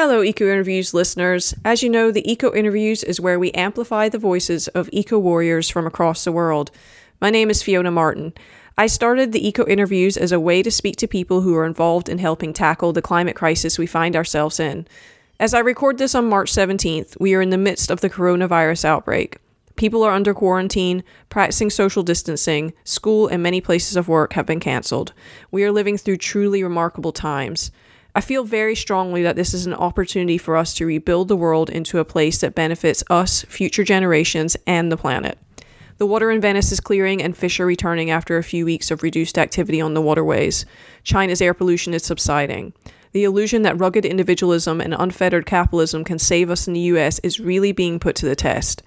Hello, Eco Interviews listeners. As you know, the Eco Interviews is where we amplify the voices of eco warriors from across the world. My name is Fiona Martin. I started the Eco Interviews as a way to speak to people who are involved in helping tackle the climate crisis we find ourselves in. As I record this on March 17th, we are in the midst of the coronavirus outbreak. People are under quarantine, practicing social distancing, school and many places of work have been canceled. We are living through truly remarkable times. I feel very strongly that this is an opportunity for us to rebuild the world into a place that benefits us, future generations, and the planet. The water in Venice is clearing and fish are returning after a few weeks of reduced activity on the waterways. China's air pollution is subsiding. The illusion that rugged individualism and unfettered capitalism can save us in the US is really being put to the test.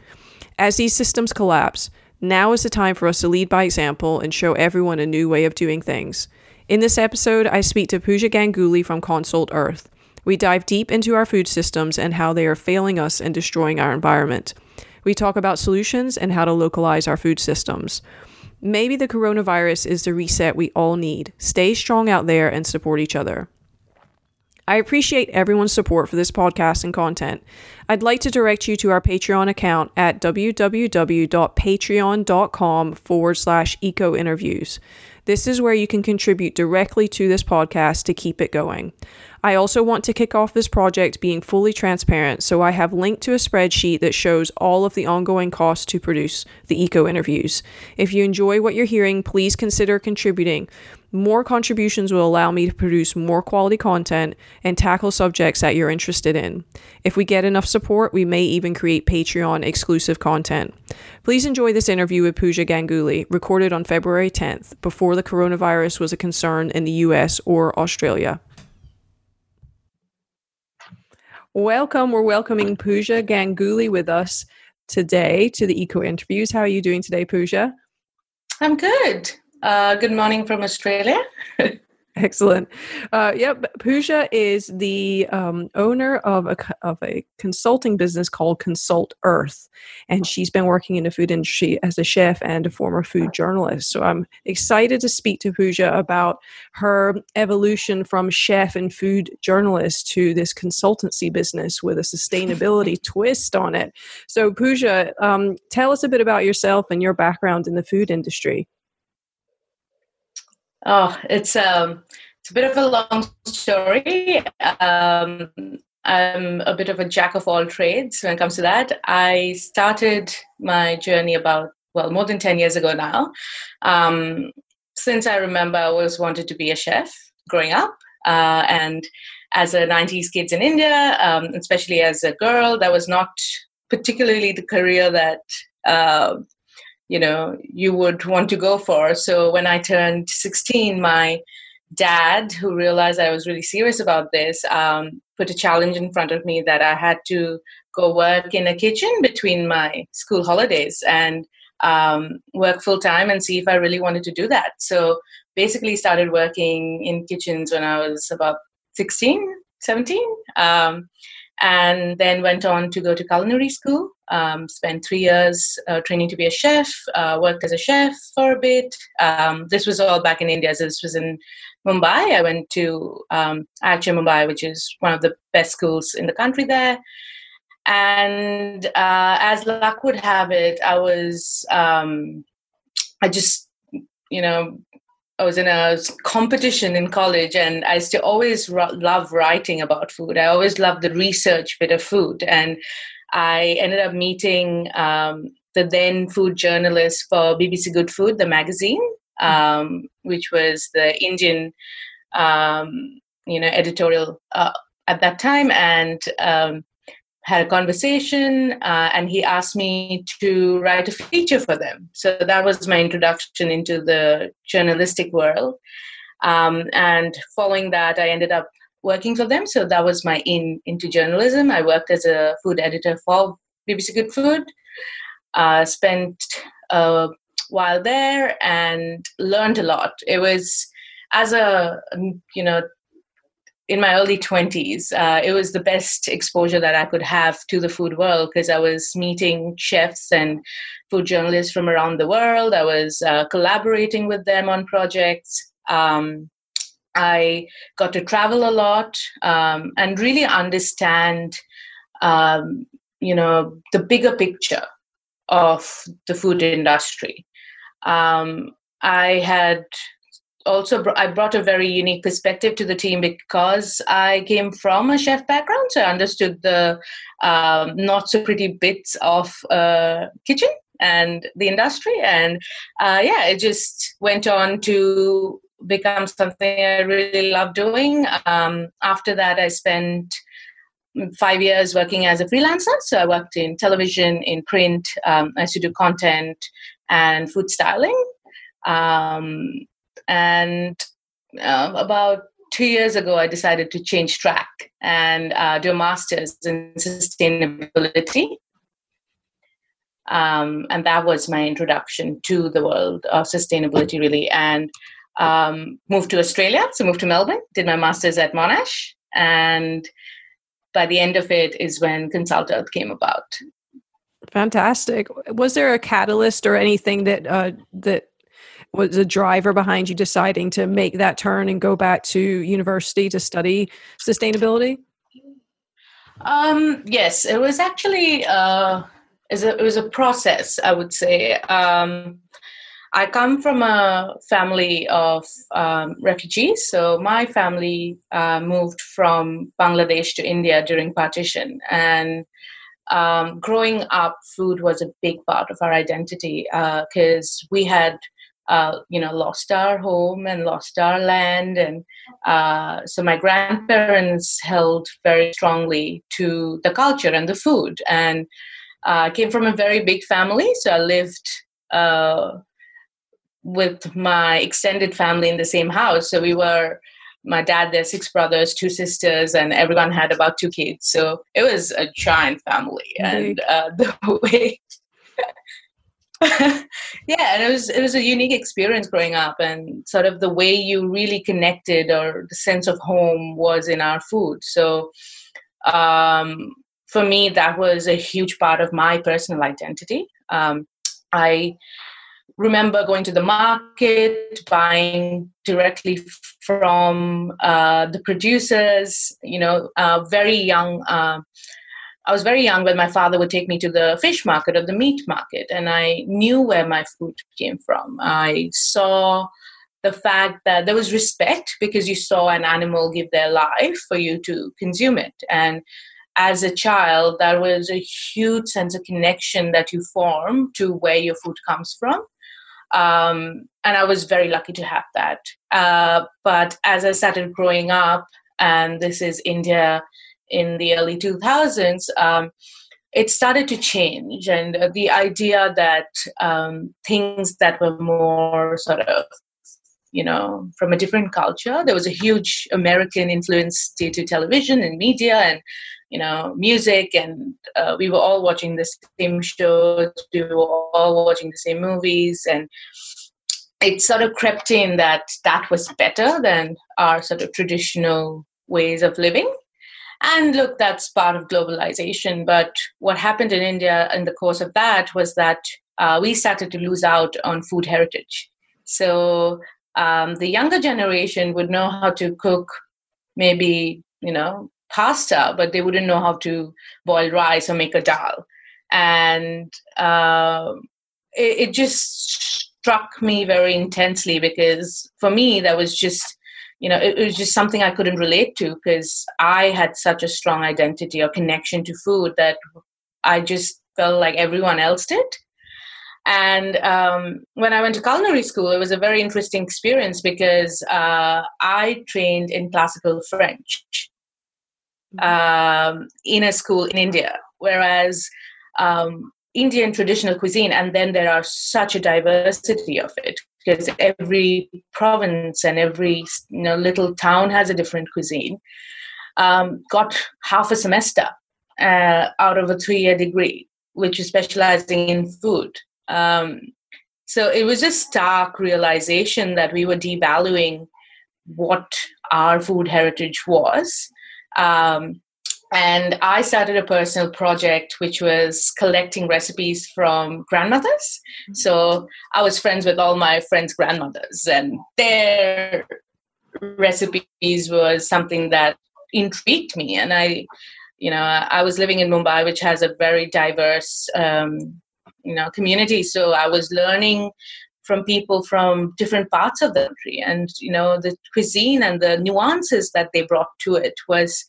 As these systems collapse, now is the time for us to lead by example and show everyone a new way of doing things. In this episode, I speak to Puja Ganguli from Consult Urth. We dive deep into our food systems and how they are failing us and destroying our environment. We talk about solutions and how to localize our food systems. Maybe the coronavirus is the reset we all need. Stay strong out there and support each other. I appreciate everyone's support for this podcast and content. I'd like to direct you to our Patreon account at www.patreon.com forward slash eco interviews. This is where you can contribute directly to this podcast to keep it going. I also want to kick off this project being fully transparent, so I have linked to a spreadsheet that shows all of the ongoing costs to produce the eco interviews. If you enjoy what you're hearing, please consider contributing. More contributions will allow me to produce more quality content and tackle subjects that you're interested in. If we get enough support, we may even create Patreon exclusive content. Please enjoy this interview with Puja Ganguli, recorded on February 10th, before the coronavirus was a concern in the US or Australia. Welcome. We're welcoming Puja Ganguli with us today to the Eco Interviews. How are you doing today, Puja? I'm good. Uh, good morning from Australia. Excellent. Uh, yep, Puja is the um, owner of a of a consulting business called Consult Urth, and she's been working in the food industry as a chef and a former food journalist. So I'm excited to speak to Puja about her evolution from chef and food journalist to this consultancy business with a sustainability twist on it. So Puja, um, tell us a bit about yourself and your background in the food industry. Oh, it's um, it's a bit of a long story. Um, I'm a bit of a jack of all trades when it comes to that. I started my journey about well more than ten years ago now. Um, since I remember, I always wanted to be a chef growing up, uh, and as a '90s kids in India, um, especially as a girl, that was not particularly the career that uh, you know you would want to go for so when i turned 16 my dad who realized i was really serious about this um, put a challenge in front of me that i had to go work in a kitchen between my school holidays and um, work full time and see if i really wanted to do that so basically started working in kitchens when i was about 16 17 um, and then went on to go to culinary school. Um, spent three years uh, training to be a chef. Uh, worked as a chef for a bit. Um, this was all back in India. So this was in Mumbai. I went to um, Mumbai, which is one of the best schools in the country there. And uh, as luck would have it, I was um, I just you know I was in a competition in college, and I still always love writing about food. I always loved the research bit of food, and I ended up meeting um, the then food journalist for BBC Good Food, the magazine, um, which was the Indian, um, you know, editorial uh, at that time, and um, had a conversation uh, and he asked me to write a feature for them. So that was my introduction into the journalistic world. Um, and following that i ended up working for them so that was my in into journalism i worked as a food editor for bbc good food uh, spent a while there and learned a lot it was as a you know in my early 20s, uh, it was the best exposure that I could have to the food world because I was meeting chefs and food journalists from around the world. I was uh, collaborating with them on projects. Um, I got to travel a lot um, and really understand, um, you know, the bigger picture of the food industry. Um, I had also br- I brought a very unique perspective to the team because I came from a chef background, so I understood the um, not so pretty bits of uh, kitchen and the industry, and uh, yeah, it just went on to become something I really love doing. Um, after that, I spent five years working as a freelancer. So I worked in television, in print. Um, I used to do content and food styling. Um, and uh, about two years ago, I decided to change track and uh, do a master's in sustainability. Um, and that was my introduction to the world of sustainability, really. And um, moved to Australia, so moved to Melbourne, did my master's at Monash, and by the end of it is when Consult Urth came about. Fantastic. Was there a catalyst or anything that uh, that was a driver behind you deciding to make that turn and go back to university to study sustainability? Um, yes, it was actually uh, it was a process. I would say. Um, I come from a family of um, refugees. So my family uh, moved from Bangladesh to India during partition. And um, growing up, food was a big part of our identity because uh, we had. Uh, you know, lost our home and lost our land, and uh, so my grandparents held very strongly to the culture and the food. And uh, I came from a very big family, so I lived uh, with my extended family in the same house. So we were my dad, their six brothers, two sisters, and everyone had about two kids. So it was a giant family, and uh, the way. yeah, and it was it was a unique experience growing up, and sort of the way you really connected or the sense of home was in our food. So, um, for me, that was a huge part of my personal identity. Um, I remember going to the market, buying directly from uh, the producers. You know, uh, very young. Uh, I was very young when my father would take me to the fish market or the meat market, and I knew where my food came from. I saw the fact that there was respect because you saw an animal give their life for you to consume it, and as a child, that was a huge sense of connection that you form to where your food comes from. Um, and I was very lucky to have that. Uh, but as I started growing up, and this is India in the early 2000s, um, it started to change. And the idea that um, things that were more sort of you know, from a different culture. There was a huge American influence due to television and media and, you know, music. And uh, we were all watching the same shows, we were all watching the same movies. And it sort of crept in that that was better than our sort of traditional ways of living. And look, that's part of globalization. But what happened in India in the course of that was that uh, we started to lose out on food heritage. So um, the younger generation would know how to cook maybe you know pasta but they wouldn't know how to boil rice or make a dal and uh, it, it just struck me very intensely because for me that was just you know it, was just something i couldn't relate to because i had such a strong identity or connection to food that i just felt like everyone else did and um, when I went to culinary school, it was a very interesting experience because uh, I trained in classical French. Um, in a school in India, whereas um, Indian traditional cuisine, and then there are such a diversity of it because every province and every you know, little town has a different cuisine. Um, got half a semester uh, out of a three-year degree, which is specializing in food. Um, so it was a stark realization that we were devaluing what our food heritage was. Um, and I started a personal project which was collecting recipes from grandmothers. So I was friends with all my friends' grandmothers, and their recipes was something that intrigued me. And i you know i was living in mumbai which has a very diverse um, you know community. So i was learning from people from different parts of the country. And you know the cuisine and the nuances that they brought to it was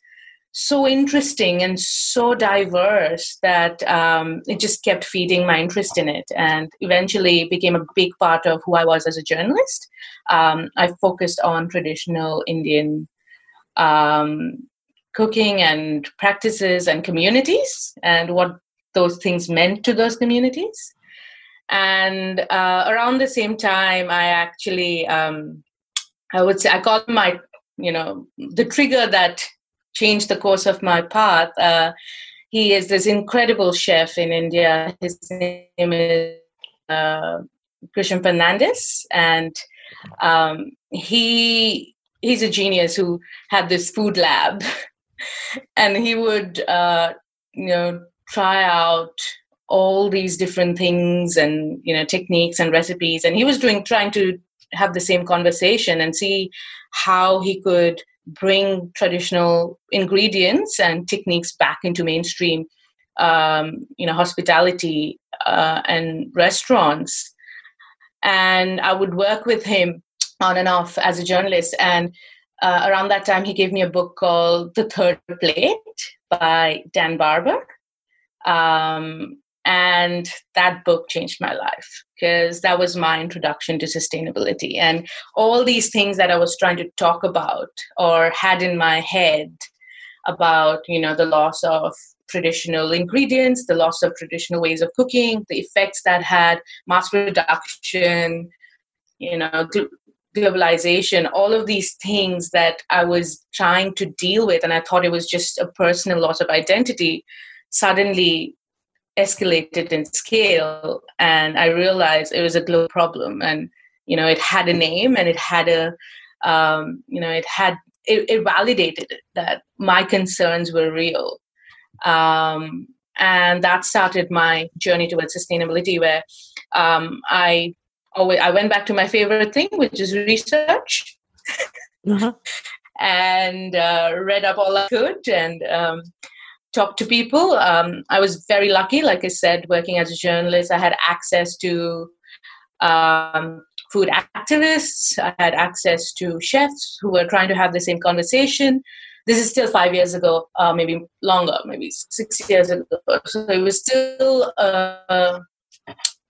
so interesting and so diverse that um, it just kept feeding my interest in it and eventually became a big part of who i was as a journalist. Um, i focused on traditional indian um, cooking and practices and communities and what those things meant to those communities and uh, around the same time i actually um, i would say i call my you know the trigger that changed the course of my path uh, he is this incredible chef in india. His name is uh, christian fernandez and um, he he's a genius who had this food lab. And he would uh, you know try out all these different things and you know techniques and recipes. And he was doing trying to have the same conversation and see how he could bring traditional ingredients and techniques back into mainstream um, you know hospitality uh, and restaurants. And i would work with him on and off as a journalist. And uh, around that time he gave me a book called the third plate by dan barber. Um, and that book changed my life because that was my introduction to sustainability. And all these things that i was trying to talk about or had in my head about you know the loss of traditional ingredients the loss of traditional ways of cooking the effects that had mass production you know globalization all of these things that i was trying to deal with and i thought it was just a personal loss of identity suddenly escalated in scale and i realized it was a global problem and you know it had a name and it had a um, you know it had it, it, validated that my concerns were real um, and that started my journey towards sustainability where um, i always i went back to my favorite thing which is research uh-huh. and uh, read up all i could and um, talk to people. Um, I was very lucky, like I said, working as a journalist. I had access to um, food activists. I had access to chefs who were trying to have the same conversation. This is still five years ago, uh, maybe longer, maybe six years ago. So it was still a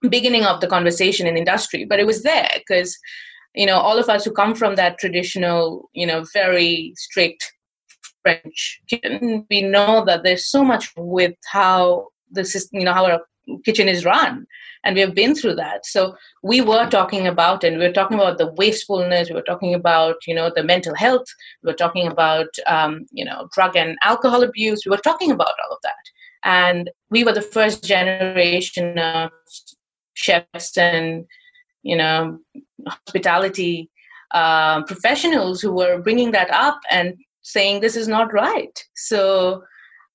beginning of the conversation in industry, but it was there because you know all of us who come from that traditional, you know, very strict French we know that there's so much with how the system, you know, how our kitchen is run. And we have been through that. So we were talking about, and we were talking about the wastefulness. We were talking about, you know, the mental health. We were talking about, um, you know, drug and alcohol abuse. We were talking about all of that. And we were the first generation of chefs and, you know, hospitality uh, professionals who were bringing that up and saying this is not right. So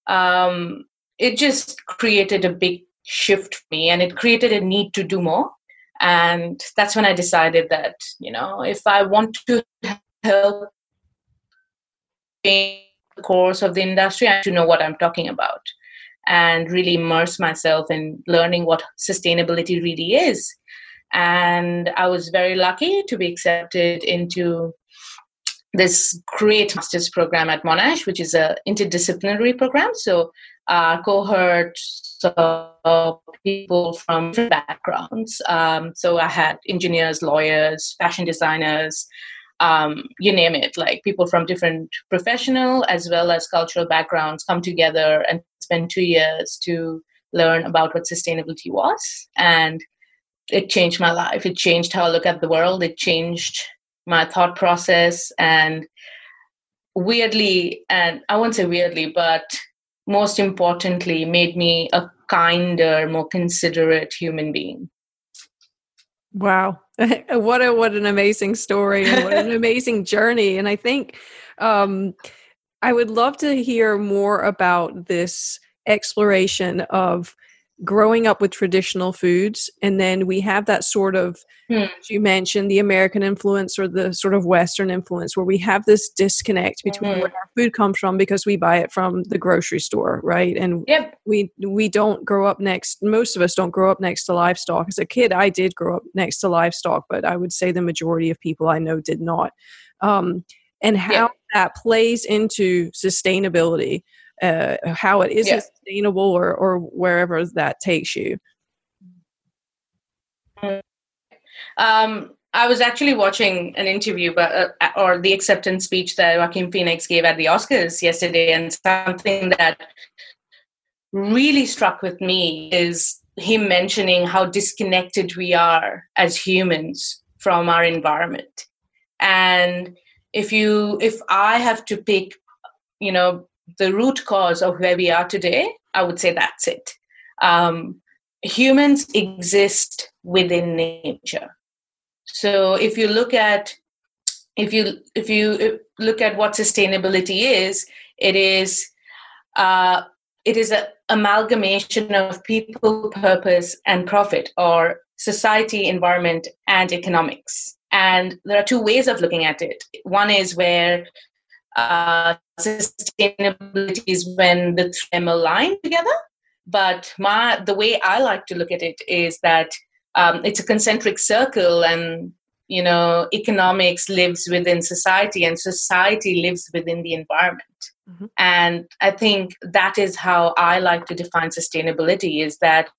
um, it just created a big shift for me and it created a need to do more. And that's when I decided that, you know, if I want to help change the course of the industry, I have to know what I'm talking about and really immerse myself in learning what sustainability really is. And I was very lucky to be accepted into this great master's program at Monash, which is a interdisciplinary program. So our cohort of people from different backgrounds. Um, so I had engineers, lawyers, fashion designers, um, you name it, like people from different professional as well as cultural backgrounds come together and spend two years to learn about what sustainability was. And it changed my life. It changed how I look at the world. It changed my thought process and weirdly and i won't say weirdly but most importantly made me a kinder more considerate human being. Wow. What a what an amazing story and what an amazing journey. And i think um i would love to hear more about this exploration of growing up with traditional foods and then we have that sort of hmm. as you mentioned the american influence or the sort of western influence where we have this disconnect between mm-hmm. where our food comes from because we buy it from the grocery store right and yep. we we don't grow up next most of us don't grow up next to livestock as a kid i did grow up next to livestock but i would say the majority of people i know did not um, and how yep. that plays into sustainability uh, how it is yeah. sustainable or, or wherever that takes you. Um, I was actually watching an interview, but uh, or the acceptance speech that Joaquin Phoenix gave at the Oscars yesterday, and something that really struck with me is him mentioning how disconnected we are as humans from our environment. And if you, if I have to pick, you know, the root cause of where we are today, I would say that's it. Um, humans exist within nature. So if you look at if you if you look at what sustainability is, it is uh, it is an amalgamation of people, purpose, and profit, or society, environment, and economics. And there are two ways of looking at it. One is where uh, sustainability is when the three align together. But my the way I like to look at it is that um, it's a concentric circle, and you know, economics lives within society, and society lives within the environment. Mm-hmm. And I think that is how I like to define sustainability: is that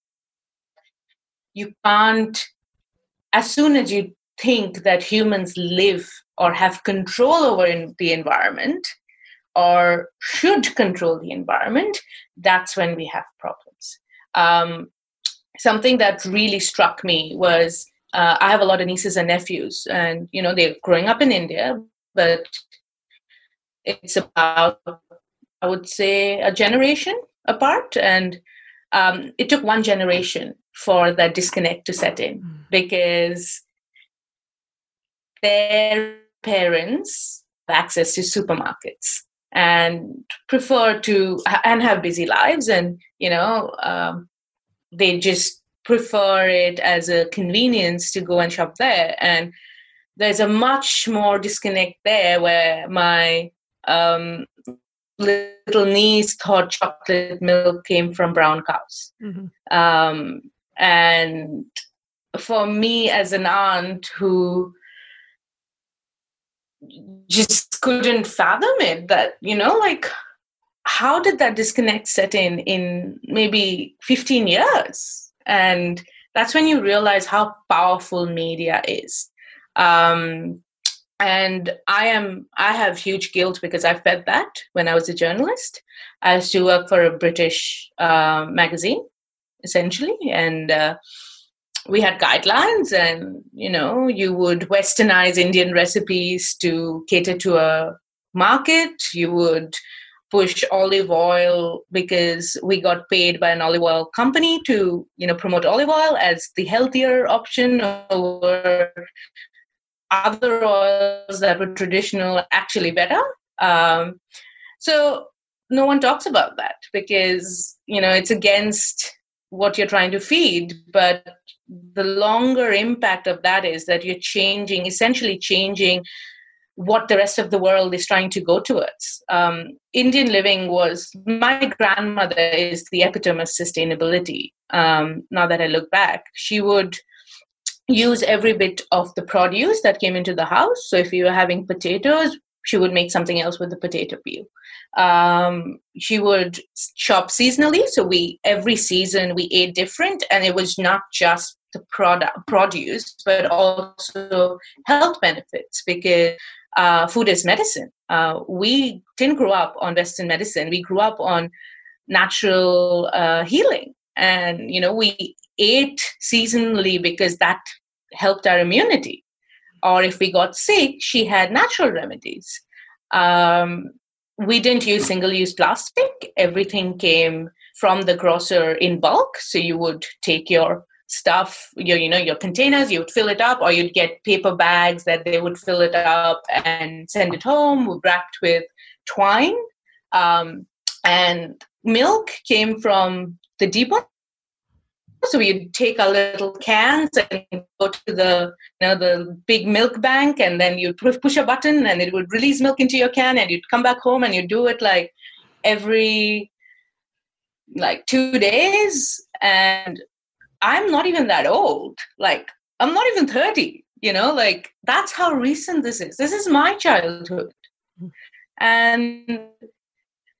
you can't, as soon as you think that humans live or have control over in the environment or should control the environment, that's when we have problems. Um, something that really struck me was uh, I have a lot of nieces and nephews, and you know they're growing up in India, but it's about I would say a generation apart, and um, it took one generation for that disconnect to set in mm. because their parents have access to supermarkets and prefer to and have busy lives and you know um, they just prefer it as a convenience to go and shop there and there's a much more disconnect there where my um, little niece thought chocolate milk came from brown cows mm-hmm. um, and for me as an aunt who just couldn't fathom it that you know like how did that disconnect set in in maybe 15 years? And that's when you realize how powerful media is. Um, and i am i have huge guilt because i fed that when i was a journalist. I used to work for a british uh, magazine essentially. And uh, we had guidelines and you know you would westernize indian recipes to cater to a market. You would push olive oil because we got paid by an olive oil company to you know promote olive oil as the healthier option over other oils that were traditional actually better. Um, so no one talks about that because you know it's against what you're trying to feed but the longer impact of that is that you're changing essentially changing what the rest of the world is trying to go towards. Um, indian living was my grandmother is the epitome of sustainability um, now that i look back. She would use every bit of the produce that came into the house. So if you were having potatoes she would make something else with the potato peel. Um, she would shop seasonally so we every season we ate different and it was not just the product produce but also health benefits because uh, food is medicine. Uh, we didn't grow up on western medicine. We grew up on natural uh, healing. And you know we ate seasonally because that helped our immunity or if we got sick she had natural remedies um, we didn't use single use plastic. Everything came from the grocer in bulk. So you would take your stuff, your you know, your containers, you would fill it up, or you'd get paper bags that they would fill it up and send it home, wrapped with twine. Um, and milk came from the depot So we take our little cans and go to the you know the big milk bank, and then you'd push a button, and it would release milk into your can, and you'd come back home, and you'd do it like every like two days. And I'm not even that old. Like I'm not even thirty. You know, like that's how recent this is. This is my childhood, and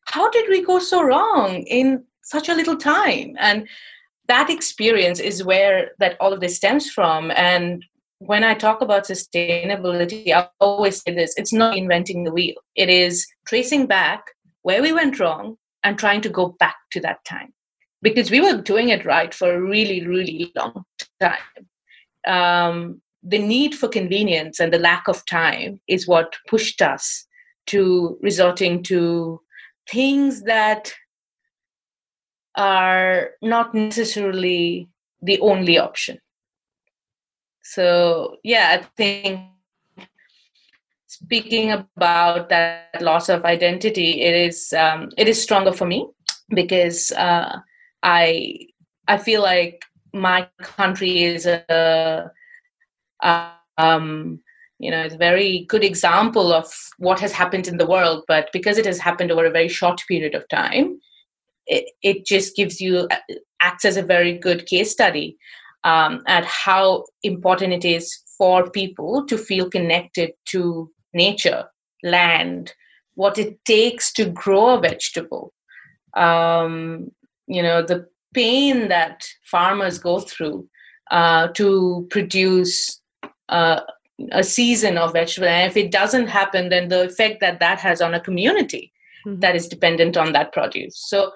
how did we go so wrong in such a little time? And that experience is where that all of this stems from. And when i talk about sustainability i always say this it's not inventing the wheel. It is tracing back where we went wrong and trying to go back to that time. Because we were doing it right for a really really long time. Um, the need for convenience and the lack of time is what pushed us to resorting to things that are not necessarily the only option. So, yeah, I think speaking about that loss of identity, it is um, it is stronger for me because uh, I I feel like my country is a, a um, you know, it's a very good example of what has happened in the world. But because it has happened over a very short period of time, it, it just gives you uh, acts as a very good case study um, at how important it is for people to feel connected to nature, land, what it takes to grow a vegetable. Um, you know, the pain that farmers go through uh, to produce uh, a season of vegetable. And if it doesn't happen, then the effect that that has on a community mm-hmm. that is dependent on that produce. So,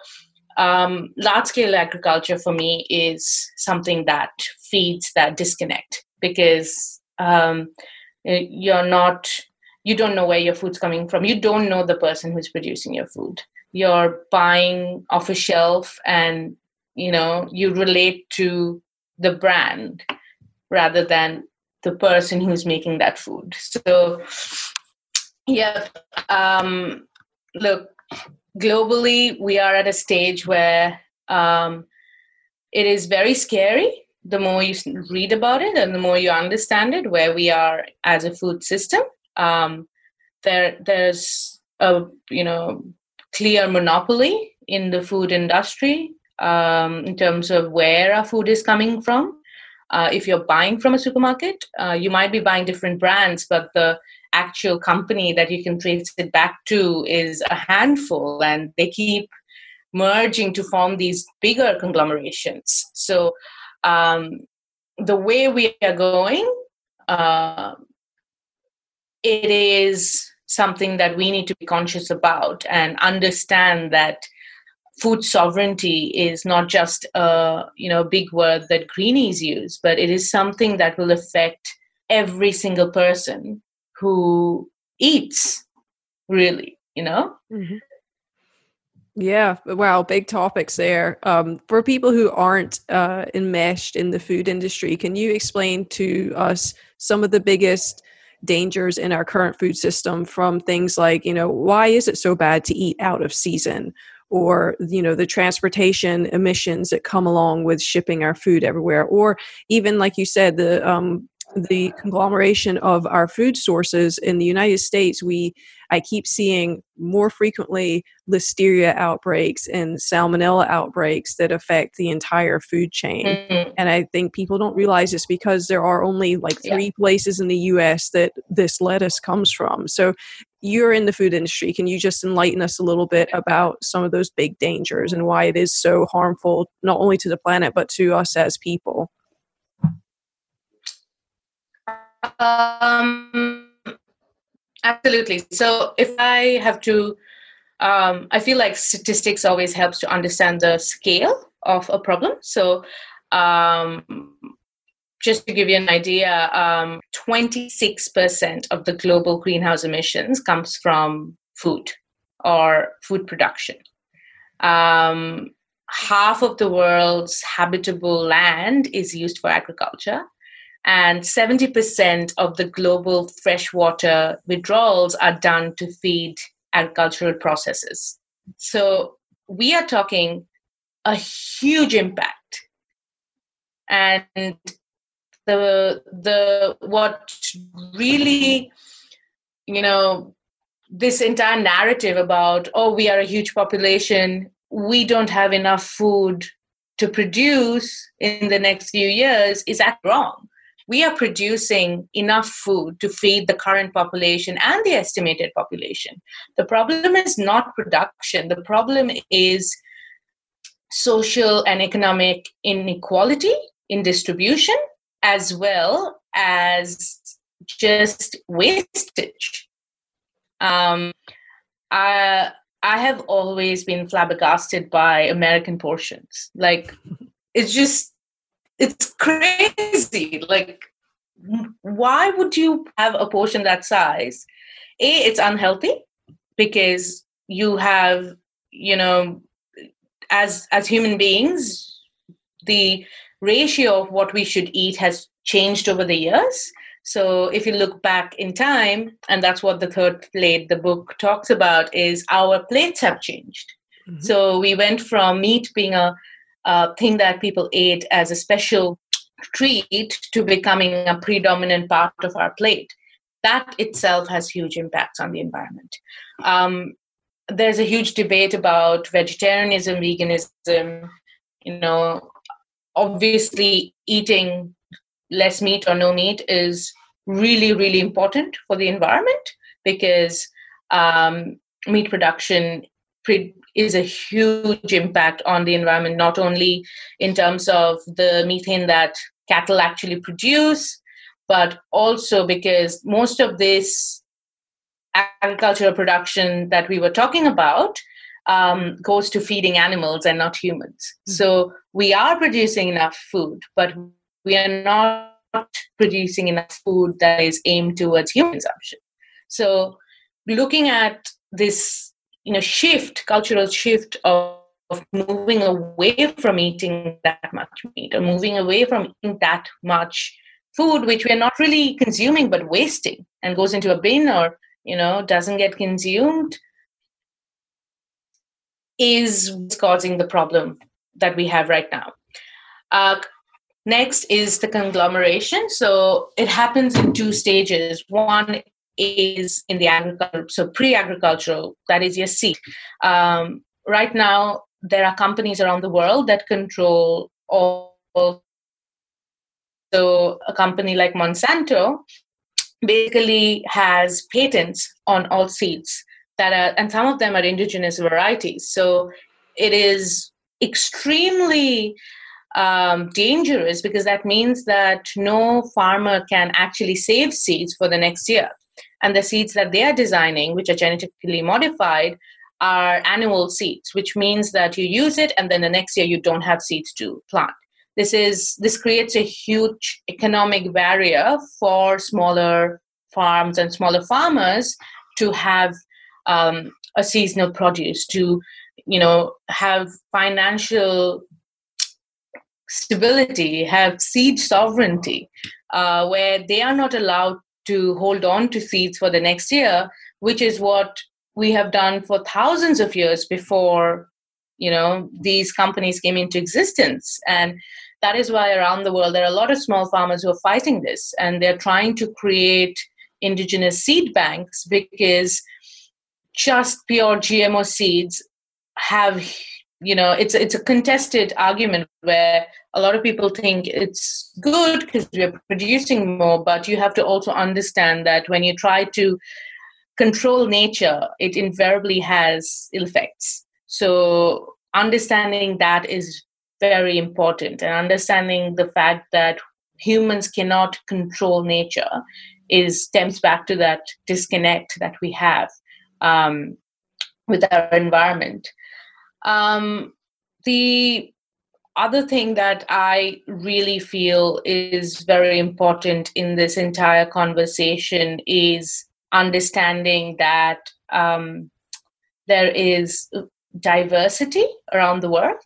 um, large scale agriculture for me is something that feeds that disconnect because um, you're not, you don't know where your food's coming from. You don't know the person who's producing your food. You're buying off a shelf and you know you relate to the brand rather than the person who's making that food so yeah um, look globally we are at a stage where um, it is very scary. The more you read about it and the more you understand it where we are as a food system um, there there's a you know clear monopoly in the food industry um, in terms of where our food is coming from. Uh, if you're buying from a supermarket uh, you might be buying different brands but the actual company that you can trace it back to is a handful and they keep merging to form these bigger conglomerations. So um, the way we are going uh, it is something that we need to be conscious about and understand that food sovereignty is not just a you know big word that greenies use but it is something that will affect every single person who eats really you know? Mm-hmm. yeah wow big topics there. Um, for people who aren't uh, enmeshed in the food industry can you explain to us some of the biggest dangers in our current food system from things like you know why is it so bad to eat out of season? Or you know the transportation emissions that come along with shipping our food everywhere or even like you said the um, the conglomeration of our food sources in the United States, we I keep seeing more frequently listeria outbreaks and salmonella outbreaks that affect the entire food chain. Mm-hmm. And I think people don't realize this because there are only like three yeah. places in the US that this lettuce comes from. So you're in the food industry. Can you just enlighten us a little bit about some of those big dangers and why it is so harmful, not only to the planet, but to us as people? Um, absolutely. So if I have to, um, I feel like statistics always helps to understand the scale of a problem. So um, just to give you an idea, um, 26% of the global greenhouse emissions comes from food or food production. Um, half of the world's habitable land is used for agriculture and 70% of the global freshwater withdrawals are done to feed agricultural processes. So we are talking a huge impact and the the what really you know this entire narrative about oh we are a huge population we don't have enough food to produce in the next few years is that wrong we are producing enough food to feed the current population and the estimated population the problem is not production the problem is social and economic inequality in distribution as well as just wastage. Um, I, I have always been flabbergasted by American portions. Like, it's just, it's crazy. Like, why would you have a portion that size? A, it's unhealthy because you have, you know, as as human beings, the ratio of what we should eat has changed over the years. So if you look back in time, and that's what the third plate, the book talks about, is our plates have changed. Mm-hmm. So we went from meat being a, a thing that people ate as a special treat to becoming a predominant part of our plate. That itself has huge impacts on the environment. Um, there's a huge debate about vegetarianism, veganism. You know, obviously, eating less meat or no meat is really, really important for the environment because um, meat production is a huge impact on the environment, not only in terms of the methane that cattle actually produce, but also because most of this agricultural production that we were talking about um, goes to feeding animals and not humans. Mm-hmm. So we are producing enough food, but we are not producing enough food that is aimed towards human consumption. So looking at this, you know, shift, cultural shift of, of moving away from eating that much meat or moving away from eating that much food which we're not really consuming but wasting and goes into a bin or you know doesn't get consumed is causing the problem that we have right now. Uh, next is the conglomeration. So it happens in two stages. One is in the agriculture so pre-agricultural that is your seed um, right now there are companies around the world that control all so a company like monsanto basically has patents on all seeds that are, and some of them are indigenous varieties. So it is extremely um, dangerous because that means that no farmer can actually save seeds for the next year. And the seeds that they are designing, which are genetically modified, are annual seeds, which means that you use it and then the next year you don't have seeds to plant. This is this creates a huge economic barrier for smaller farms and smaller farmers to have um, a seasonal produce to you know have financial stability have seed sovereignty uh, where they are not allowed to hold on to seeds for the next year which is what we have done for thousands of years before you know these companies came into existence. And that is why around the world there are a lot of small farmers who are fighting this and they're trying to create indigenous seed banks because just pure gmo seeds have you know it's it's a contested argument where a lot of people think it's good because we're producing more but you have to also understand that when you try to control nature it invariably has ill effects. So understanding that is very important and understanding the fact that humans cannot control nature is stems back to that disconnect that we have um, with our environment um, the other thing that i really feel is very important in this entire conversation is understanding that um, there is diversity around the world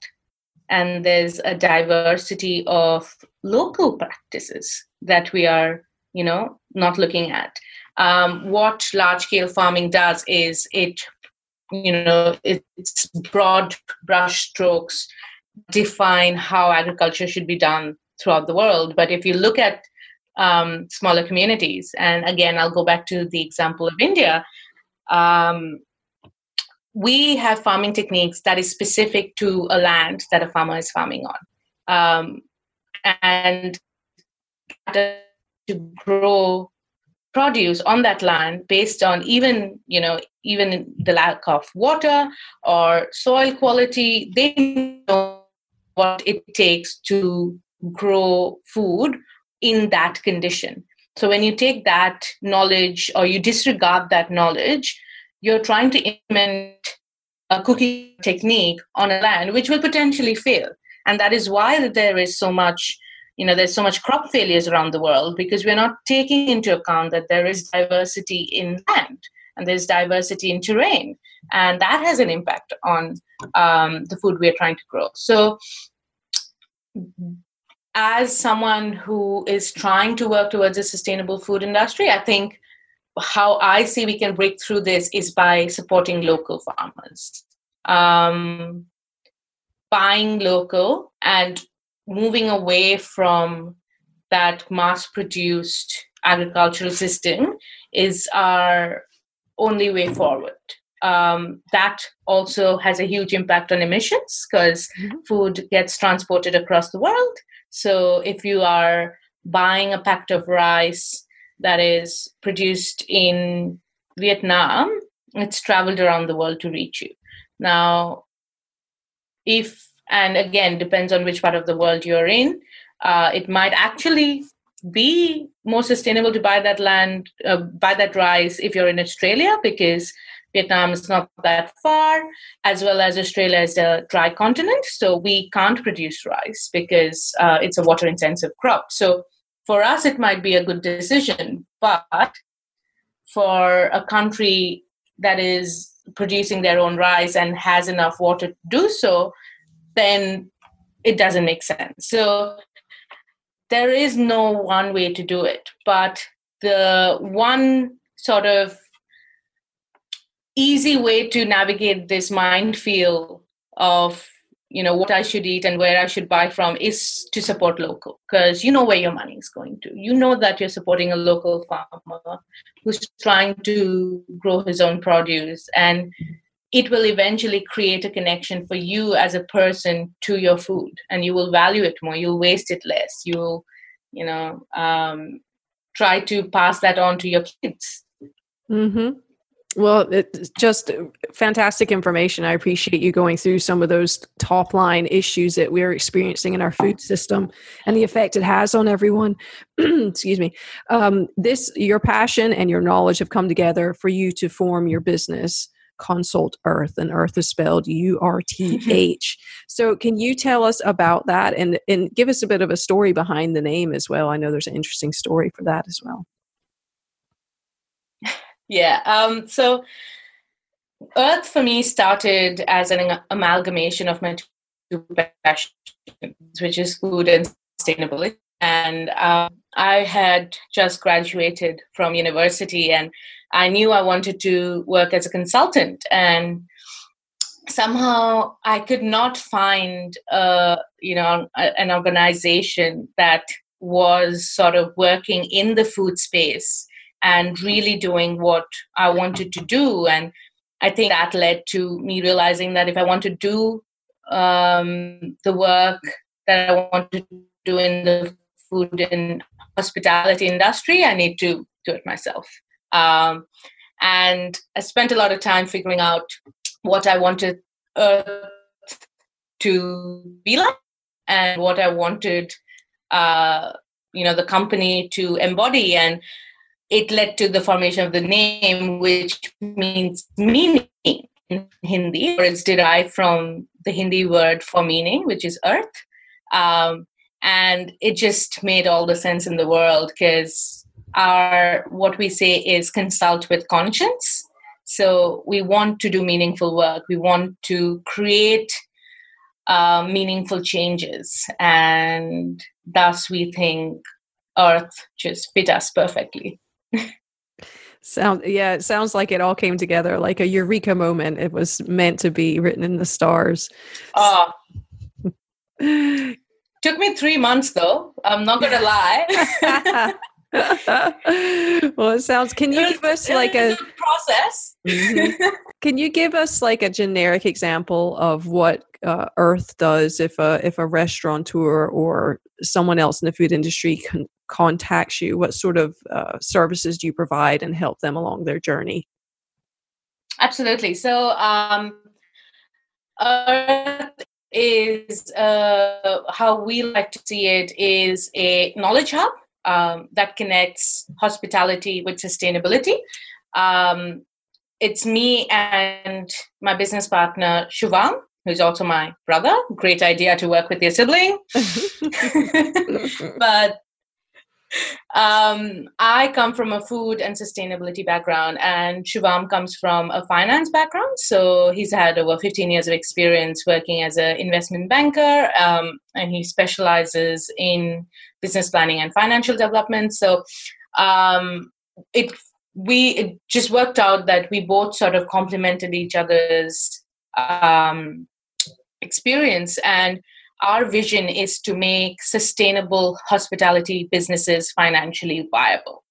and there's a diversity of local practices that we are you know not looking at. Um, what large scale farming does is it you know it's broad brush strokes define how agriculture should be done throughout the world. But if you look at um, smaller communities, and again, I'll go back to the example of India. Um, we have farming techniques that is specific to a land that a farmer is farming on. Um, and to grow produce on that land based on even you know even the lack of water or soil quality they know what it takes to grow food in that condition. So when you take that knowledge or you disregard that knowledge you're trying to implement a cooking technique on a land which will potentially fail. And that is why there is so much you know there's so much crop failures around the world because we're not taking into account that there is diversity in land and there's diversity in terrain. And that has an impact on um, the food we're trying to grow. So as someone who is trying to work towards a sustainable food industry i think how i see we can break through this is by supporting local farmers. Um, buying local and moving away from that mass produced agricultural system is our only way forward. Um, that also has a huge impact on emissions because mm-hmm. food gets transported across the world. So if you are buying a packet of rice that is produced in Vietnam, it's traveled around the world to reach you. Now, if and again depends on which part of the world you're in. Uh, it might actually be more sustainable to buy that land uh, buy that rice if you're in australia because vietnam is not that far as well as australia is a dry continent. So we can't produce rice because uh, it's a water intensive crop. So for us it might be a good decision. But for a country that is producing their own rice and has enough water to do so then it doesn't make sense. So there is no one way to do it, but the one sort of easy way to navigate this mind minefield of you know what i should eat and where i should buy from is to support local because you know where your money is going to you know that you're supporting a local farmer who's trying to grow his own produce and it will eventually create a connection for you as a person to your food and you will value it more. You'll waste it less. You'll you know um, try to pass that on to your kids. Mm-hmm. well it's just fantastic information. I appreciate you going through some of those top line issues that we're experiencing in our food system and the effect it has on everyone. Excuse me. Um, this your passion and your knowledge have come together for you to form your business Consult Urth and Urth is spelled u-r-t-h so can you tell us about that and and give us a bit of a story behind the name as well? I know there's an interesting story for that as well. Yeah um so Urth for me started as an amalgamation of my two passions which is food and sustainability. And um, I had just graduated from university and I knew I wanted to work as a consultant. And somehow I could not find, uh, you know, an organization that was sort of working in the food space and really doing what I wanted to do. And I think that led to me realizing that if I want to do um, the work that I want to do in the food and hospitality industry, I need to do it myself. Um, and I spent a lot of time figuring out what I wanted Urth to be like and what I wanted, uh, you know, the company to embody. And it led to the formation of the name, which means meaning in Hindi, or it's derived from the Hindi word for meaning, which is earth. Um, and it just made all the sense in the world because our what we say is consult with conscience. So we want to do meaningful work. We want to create uh, meaningful changes. And thus we think Urth just fit us perfectly. Sound yeah, it sounds like it all came together like a eureka moment. It was meant to be written in the stars. Oh, Took me three months though. I'm not gonna lie. well, it sounds. Can you give us like a, process? Mm-hmm. Can you give us like a generic example of what uh, Urth does if a if a restaurateur or someone else in the food industry con- contacts you? What sort of uh, services do you provide and help them along their journey? Absolutely. So, um, Urth is uh, how we like to see it is a knowledge hub um, that connects hospitality with sustainability. Um, it's me and my business partner, Shubham, who's also my brother. Great idea to work with your sibling. but um, I come from a food and sustainability background, and Shubham comes from a finance background. So he's had over 15 years of experience working as an investment banker, um, and he specializes in business planning and financial development. So um, it we it just worked out that we both sort of complemented each other's um, experience and our vision is to make sustainable hospitality businesses financially viable.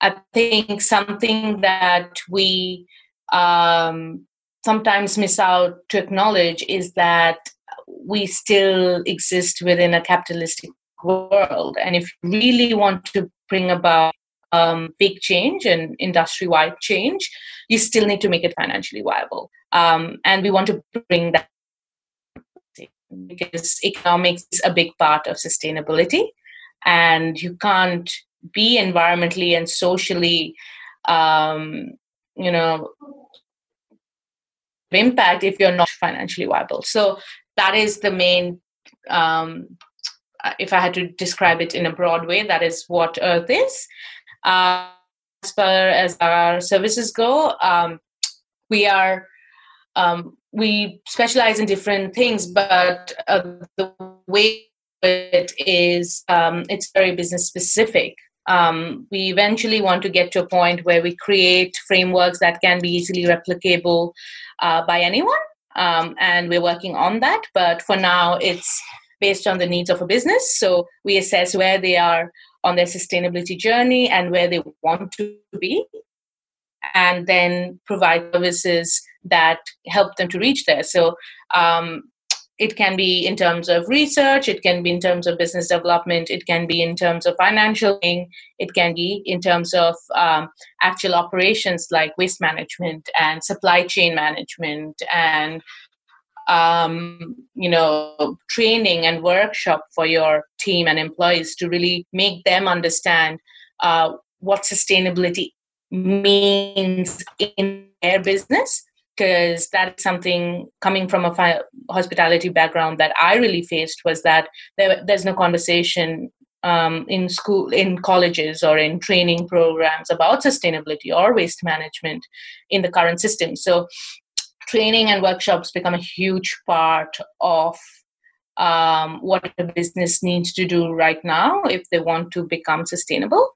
I think something that we um, sometimes miss out to acknowledge is that we still exist within a capitalistic world. And if you really want to bring about um, big change and industry wide change, you still need to make it financially viable. Um, and we want to bring that because economics is a big part of sustainability. And you can't be environmentally and socially um, you know impact if you're not financially viable. So that is the main um, if i had to describe it in a broad way that is what Urth is. Uh, as far as our services go um, we are um, we specialize in different things, but uh, the way it is, um, it's very business specific. Um, we eventually want to get to a point where we create frameworks that can be easily replicable uh, by anyone. Um, and we're working on that. But for now, it's based on the needs of a business. So we assess where they are on their sustainability journey and where they want to be, and then provide services that help them to reach there. So um, it can be in terms of research, it can be in terms of business development, it can be in terms of financial, it can be in terms of um, actual operations like waste management and supply chain management and um, you know training and workshop for your team and employees to really make them understand uh, what sustainability means in their business because that's something coming from a fi- hospitality background that I really faced was that there, there's no conversation um, in school, in colleges, or in training programs about sustainability or waste management in the current system. So, training and workshops become a huge part of um, what a business needs to do right now if they want to become sustainable.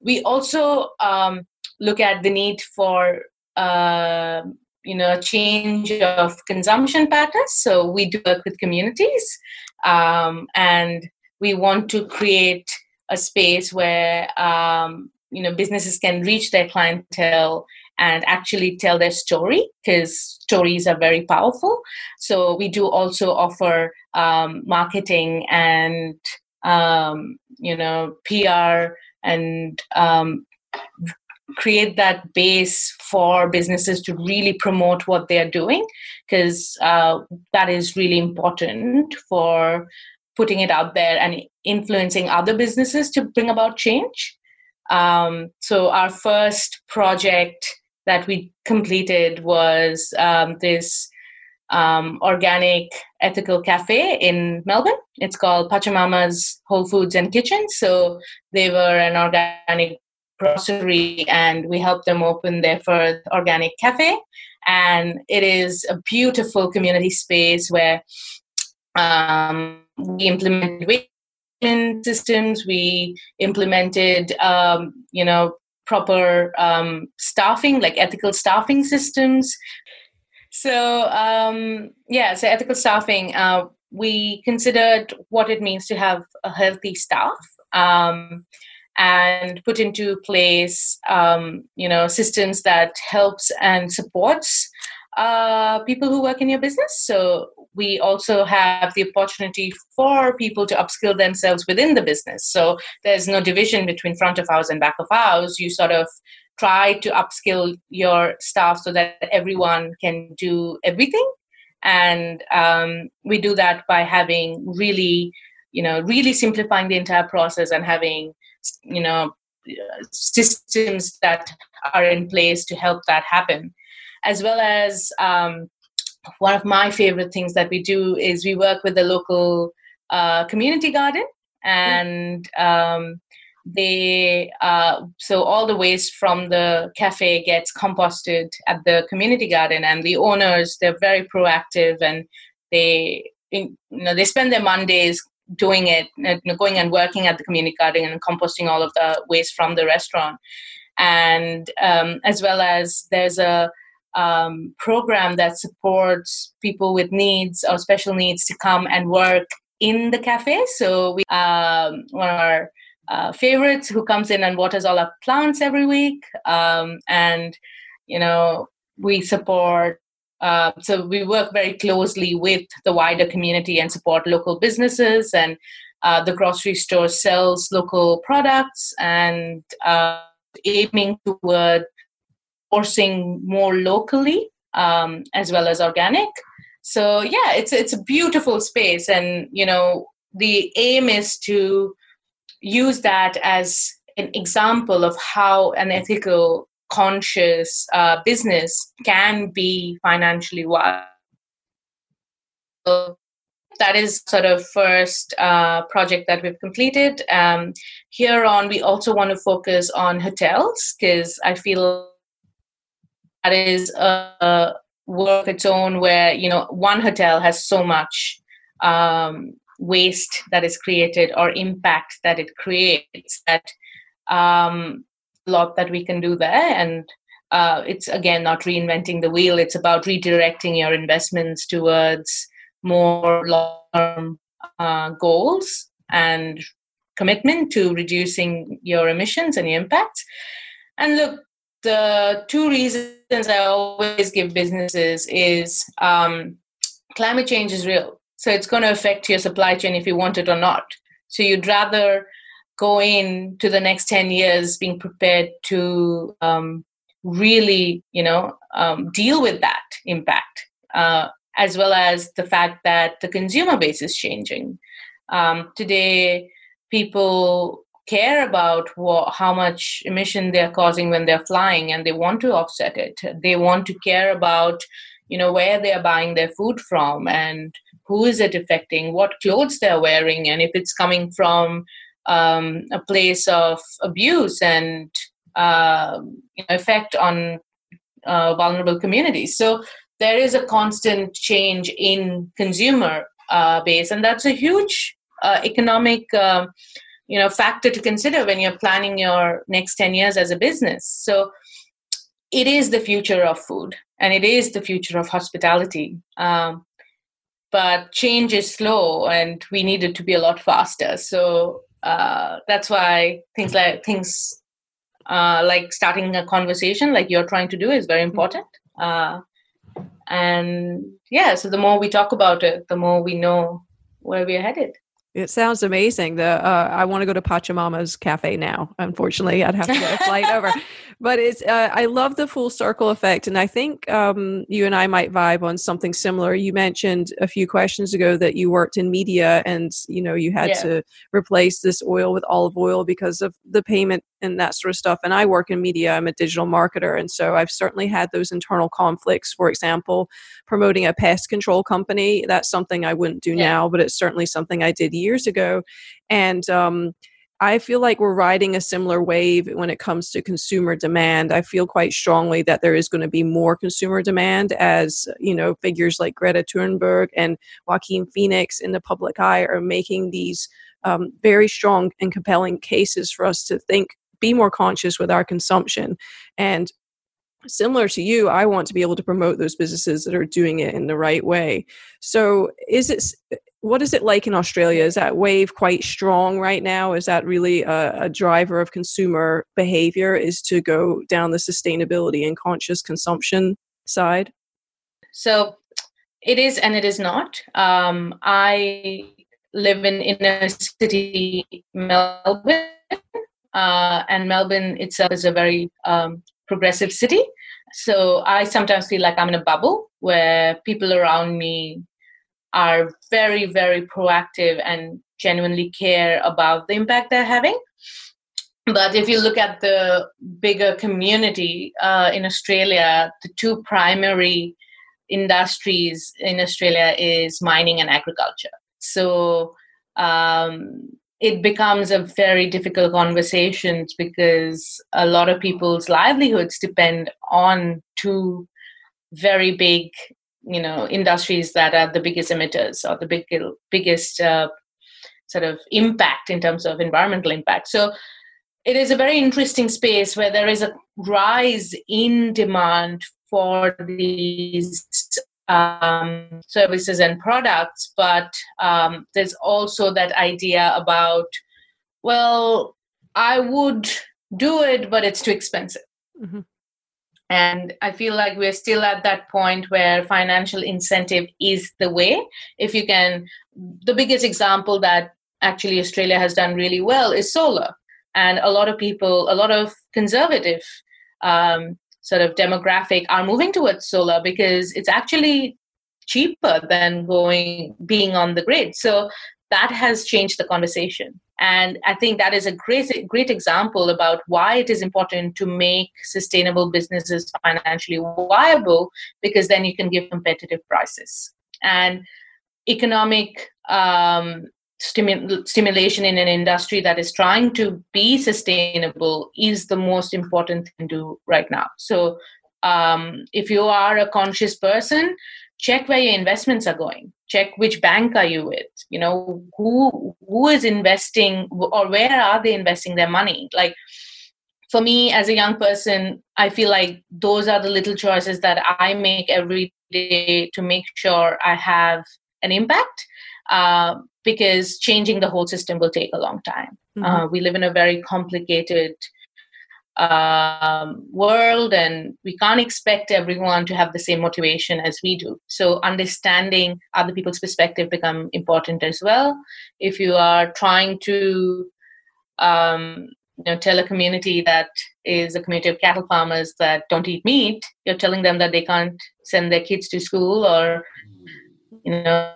We also um, look at the need for uh, you know change of consumption patterns. So we do work with communities um, and we want to create a space where um, you know businesses can reach their clientele and actually tell their story because stories are very powerful. So we do also offer um, marketing and um, you know pr and um, create that base for businesses to really promote what they are doing because uh, that is really important for putting it out there and influencing other businesses to bring about change um, so our first project that we completed was um, this um, organic ethical cafe in Melbourne. It's called Pachamama's Whole Foods and Kitchen. So they were an organic grocery and we helped them open their first organic cafe. And it is a beautiful community space where um, we implemented systems. We implemented um, you know proper um, staffing like ethical staffing systems. So um, yeah so ethical staffing uh, we considered what it means to have a healthy staff. Um, and put into place, um, you know, systems that helps and supports uh, people who work in your business. So we also have the opportunity for people to upskill themselves within the business. So there's no division between front of house and back of house. You sort of try to upskill your staff so that everyone can do everything. And um, we do that by having really, you know, really simplifying the entire process and having, you know, systems that are in place to help that happen. As well as um, one of my favorite things that we do is we work with the local uh, community garden and um, they uh, so all the waste from the cafe gets composted at the community garden and the owners they're very proactive and they you know they spend their mondays doing it going and working at the community garden and composting all of the waste from the restaurant and um, as well as there's a um, program that supports people with needs or special needs to come and work in the cafe. So we um, one of our uh, favorites who comes in and waters all our plants every week, um, and you know we support. Uh, so we work very closely with the wider community and support local businesses and uh, the grocery store sells local products and uh, aiming toward sourcing more locally um, as well as organic. So yeah, it's it's a beautiful space, and you know the aim is to use that as an example of how an ethical, conscious uh, business can be financially wise. That is sort of first uh, project that we've completed. Um, here on, we also want to focus on hotels because I feel that is a work its own where you know one hotel has so much um, waste that is created or impact that it creates that um, a lot that we can do there and uh, it's again not reinventing the wheel it's about redirecting your investments towards more long-term uh, goals and commitment to reducing your emissions and your impacts and look the two reasons I always give businesses is um, climate change is real. So it's going to affect your supply chain if you want it or not. So you'd rather go in to the next 10 years being prepared to um, really, you know, um, deal with that impact, uh, as well as the fact that the consumer base is changing. Um, today, people care about what, how much emission they're causing when they're flying and they want to offset it they want to care about you know where they're buying their food from and who is it affecting what clothes they're wearing and if it's coming from um, a place of abuse and uh, effect on uh, vulnerable communities. So there is a constant change in consumer uh, base and that's a huge uh, economic um, you know factor to consider when you're planning your next 10 years as a business. So it is the future of food and it is the future of hospitality um, but change is slow and we need it to be a lot faster. So uh, that's why things like things uh, like starting a conversation like you're trying to do is very important uh, and yeah so the more we talk about it the more we know where we're headed it sounds amazing. The uh, I want to go to Pachamama's cafe now. Unfortunately, I'd have to get a flight over. But it's uh, I love the full circle effect, and I think um, you and I might vibe on something similar. You mentioned a few questions ago that you worked in media, and you know you had yeah. to replace this oil with olive oil because of the payment and that sort of stuff. And I work in media. I'm a digital marketer, and so I've certainly had those internal conflicts. For example, promoting a pest control company. That's something I wouldn't do yeah. now, but it's certainly something I did years ago. And um, I feel like we're riding a similar wave when it comes to consumer demand. I feel quite strongly that there is going to be more consumer demand as, you know, figures like Greta Thunberg and Joaquin Phoenix in the public eye are making these um, very strong and compelling cases for us to think, be more conscious with our consumption. And similar to you, I want to be able to promote those businesses that are doing it in the right way. So, is it what is it like in Australia? Is that wave quite strong right now? Is that really a, a, driver of consumer behavior? Is to go down the sustainability and conscious consumption side? So it is and it is not. Um, I live in inner city Melbourne, uh, and Melbourne itself is a very um, progressive city. So I sometimes feel like I'm in a bubble where people around me are very, very proactive and genuinely care about the impact they're having. But if you look at the bigger community uh, in Australia, the two primary industries in Australia is mining and agriculture. So um, it becomes a very difficult conversation because a lot of people's livelihoods depend on two very big you know industries that are the biggest emitters or the big, biggest uh, sort of impact in terms of environmental impact so it is a very interesting space where there is a rise in demand for these um, services and products, but um, there's also that idea about, well, I would do it, but it's too expensive. Mm-hmm. And I feel like we're still at that point where financial incentive is the way. If you can, the biggest example that actually Australia has done really well is solar. And a lot of people, a lot of conservative um, sort of demographic are moving towards solar because it's actually cheaper than going being on the grid. So that has changed the conversation. And I think that is a great, great example about why it is important to make sustainable businesses financially viable, because then you can give competitive prices. And economic um, stimu- stimulation in an industry that is trying to be sustainable is the most important thing to do right now. So, um, if you are a conscious person, check where your investments are going. Check which bank are you with. You know who who is investing or where are they investing their money? Like for me as a young person i feel like those are the little choices that i make every day to make sure i have an impact uh, because changing the whole system will take a long time. Mm-hmm. uh, we live in a very complicated um, world and we can't expect everyone to have the same motivation as we do. So understanding other people's perspective become important as well. If you are trying to um, you know tell a community that is a community of cattle farmers that don't eat meat you're telling them that they can't send their kids to school or you know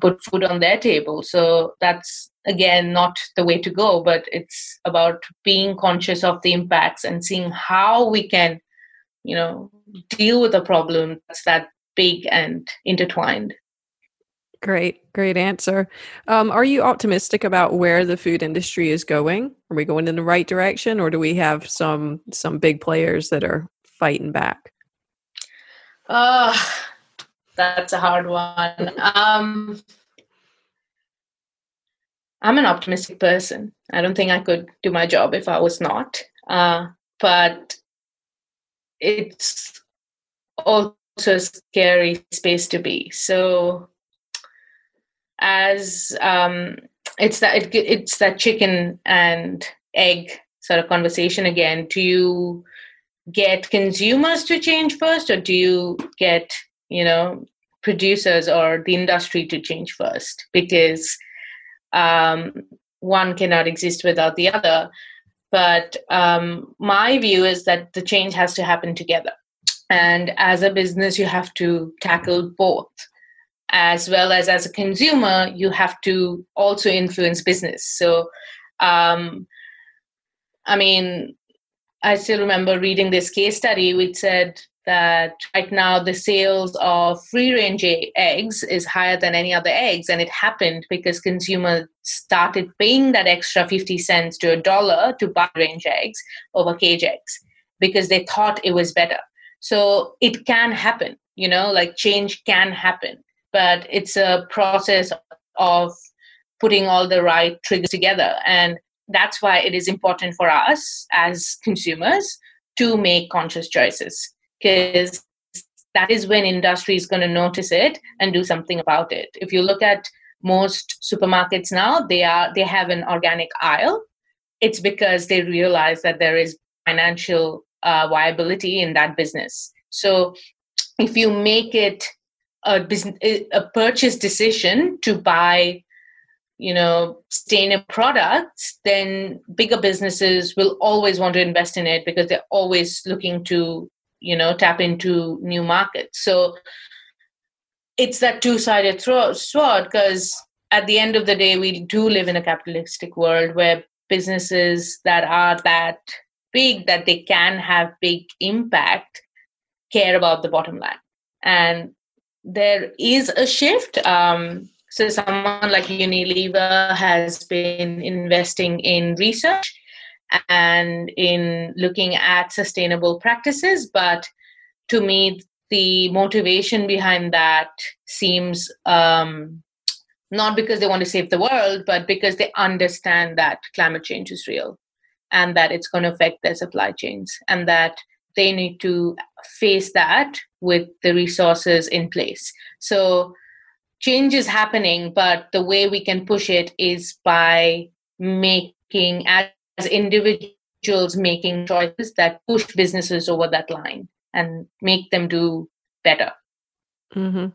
put food on their table. So that's again not the way to go but it's about being conscious of the impacts and seeing how we can you know deal with a problem that's that big and intertwined. Great great answer. Um, are you optimistic about where the food industry is going? Are we going in the right direction or do we have some some big players that are fighting back? Uh that's a hard one. Um I'm an optimistic person. I don't think I could do my job if I was not. Uh, but it's also a scary space to be. So, as um, it's that it, it's that chicken and egg sort of conversation again. Do you get consumers to change first, or do you get you know producers or the industry to change first? Because um, one cannot exist without the other. But um, my view is that the change has to happen together. And as a business, you have to tackle both. As well as as a consumer, you have to also influence business. So, um, I mean, I still remember reading this case study which said that right now the sales of free range eggs is higher than any other eggs. And it happened because consumers started paying that extra 50 cents to a dollar to buy range eggs over cage eggs because they thought it was better. So it can happen you know like change can happen but it's a process of putting all the right triggers together. And that's why it is important for us as consumers to make conscious choices because that is when industry is going to notice it and do something about it. If you look at most supermarkets now they are they have an organic aisle it's because they realize that there is financial uh, viability in that business so if you make it a business a purchase decision to buy you know sustainable products then bigger businesses will always want to invest in it because they're always looking to you know tap into new markets. So it's that two-sided sword because at the end of the day we do live in a capitalistic world where businesses that are that big that they can have big impact care about the bottom line. And there is a shift um, so someone like unilever has been investing in research and in looking at sustainable practices but to me the motivation behind that seems um, not because they want to save the world, but because they understand that climate change is real and that it's going to affect their supply chains and that they need to face that with the resources in place. So change is happening, but the way we can push it is by making, as individuals, making choices that push businesses over that line and make them do better. Mm-hmm.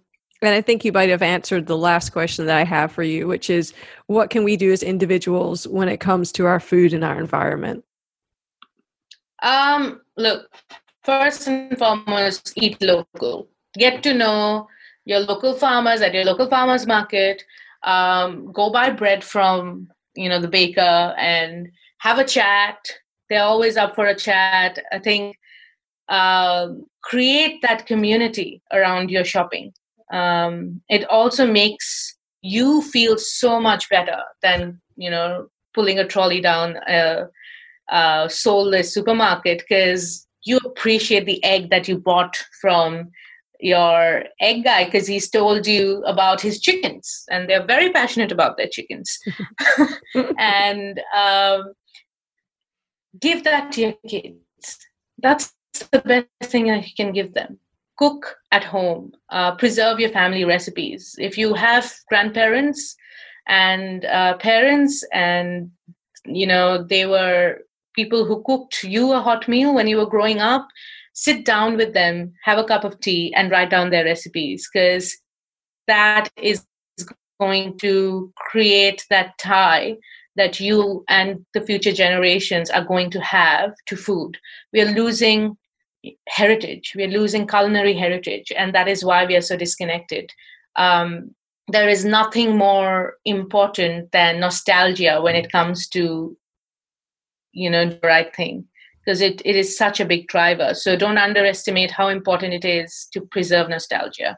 And I think you might have answered the last question that I have for you, which is what can we do as individuals when it comes to our food and our environment? Um, look, first and foremost, eat local. Get to know your local farmers at your local farmers market. Um, go buy bread from you know the baker and have a chat. They're always up for a chat. I think uh, create that community around your shopping. Um, it also makes you feel so much better than you know pulling a trolley down a, a soulless supermarket because you appreciate the egg that you bought from your egg guy because he's told you about his chickens and they're very passionate about their chickens and um, give that to your kids. That's the best thing you can give them. Cook at home. Uh, preserve your family recipes. If you have grandparents and uh, parents and you know they were people who cooked you a hot meal when you were growing up sit down with them have a cup of tea and write down their recipes because that is going to create that tie that you and the future generations are going to have to food. We are losing heritage. We're losing culinary heritage and that is why we are so disconnected. Um, there is nothing more important than nostalgia when it comes to you know the right thing because it, it is such a big driver. So don't underestimate how important it is to preserve nostalgia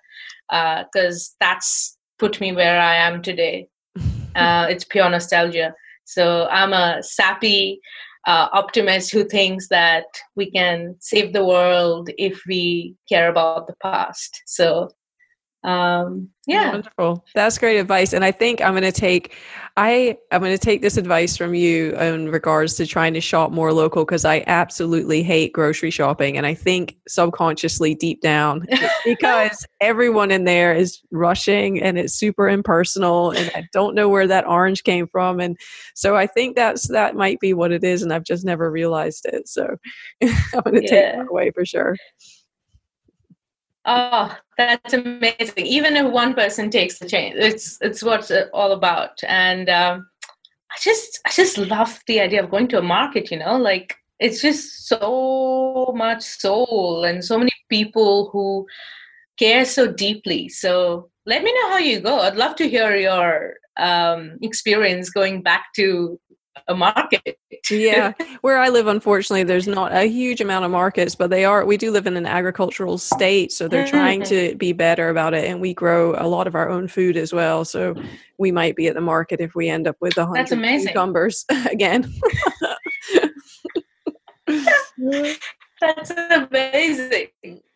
because uh, that's put me where i am today. Uh, it's pure nostalgia so i'm a sappy uh, optimist who thinks that we can save the world if we care about the past. So um yeah. Wonderful. That's great advice and i think i'm going to take i i'm going to take this advice from you in regards to trying to shop more local because i absolutely hate grocery shopping and i think subconsciously deep down because everyone in there is rushing and it's super impersonal and i don't know where that orange came from and so i think that's that might be what it is and i've just never realized it so i'm going to yeah. take that away for sure Oh, that's amazing. Even if one person takes the change, it's it's what's all about. And um, I just I just love the idea of going to a market. You know, like it's just so much soul and so many people who care so deeply. So let me know how you go. I'd love to hear your um, experience going back to a market. yeah, where I live, unfortunately, there's not a huge amount of markets, but they are. We do live in an agricultural state, so they're trying mm-hmm. to be better about it, and we grow a lot of our own food as well. So we might be at the market if we end up with a hundred cucumbers again. That's amazing.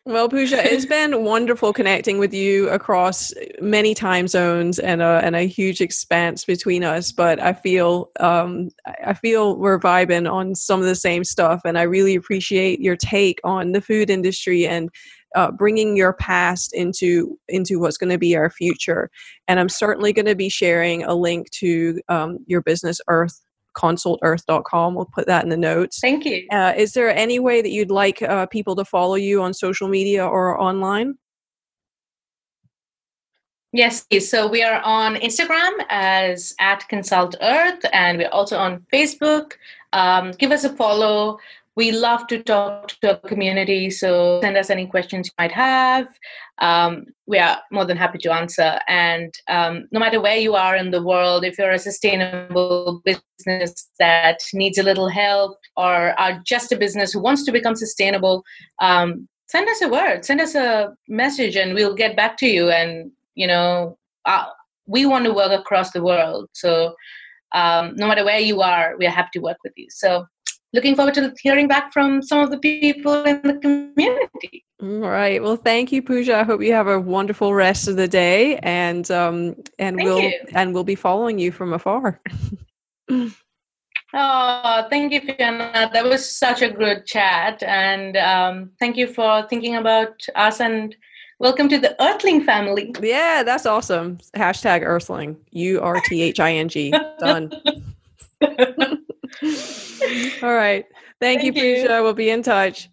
Well, Puja, it's been wonderful connecting with you across many time zones and a, and a huge expanse between us. But I feel um, I feel we're vibing on some of the same stuff, and I really appreciate your take on the food industry and uh, bringing your past into into what's going to be our future. And I'm certainly going to be sharing a link to um, your business, Urth consulturth.com. We'll put that in the notes. Thank you. Uh, is there any way that you'd like uh, people to follow you on social media or online? Yes, so we are on Instagram as at Consult Urth, and we're also on Facebook. Um, give us a follow. We love to talk to our community, so send us any questions you might have. Um, we are more than happy to answer. And um, no matter where you are in the world, if you're a sustainable business that needs a little help or are just a business who wants to become sustainable, um, send us a word, send us a message, and we'll get back to you. And you know, uh, we want to work across the world. So um, no matter where you are, we are happy to work with you. So looking forward to hearing back from some of the people in the community. All right. Well, thank you, Puja. I hope you have a wonderful rest of the day, and um, and thank we'll you. and we'll be following you from afar. oh, thank you, Fiona. That was such a good chat, and um, thank you for thinking about us and Welcome to the Urthling family. Yeah, that's awesome. Hashtag Urthling. U R T H I N G. Done. All right. Thank, Thank you, Puja. We'll be in touch.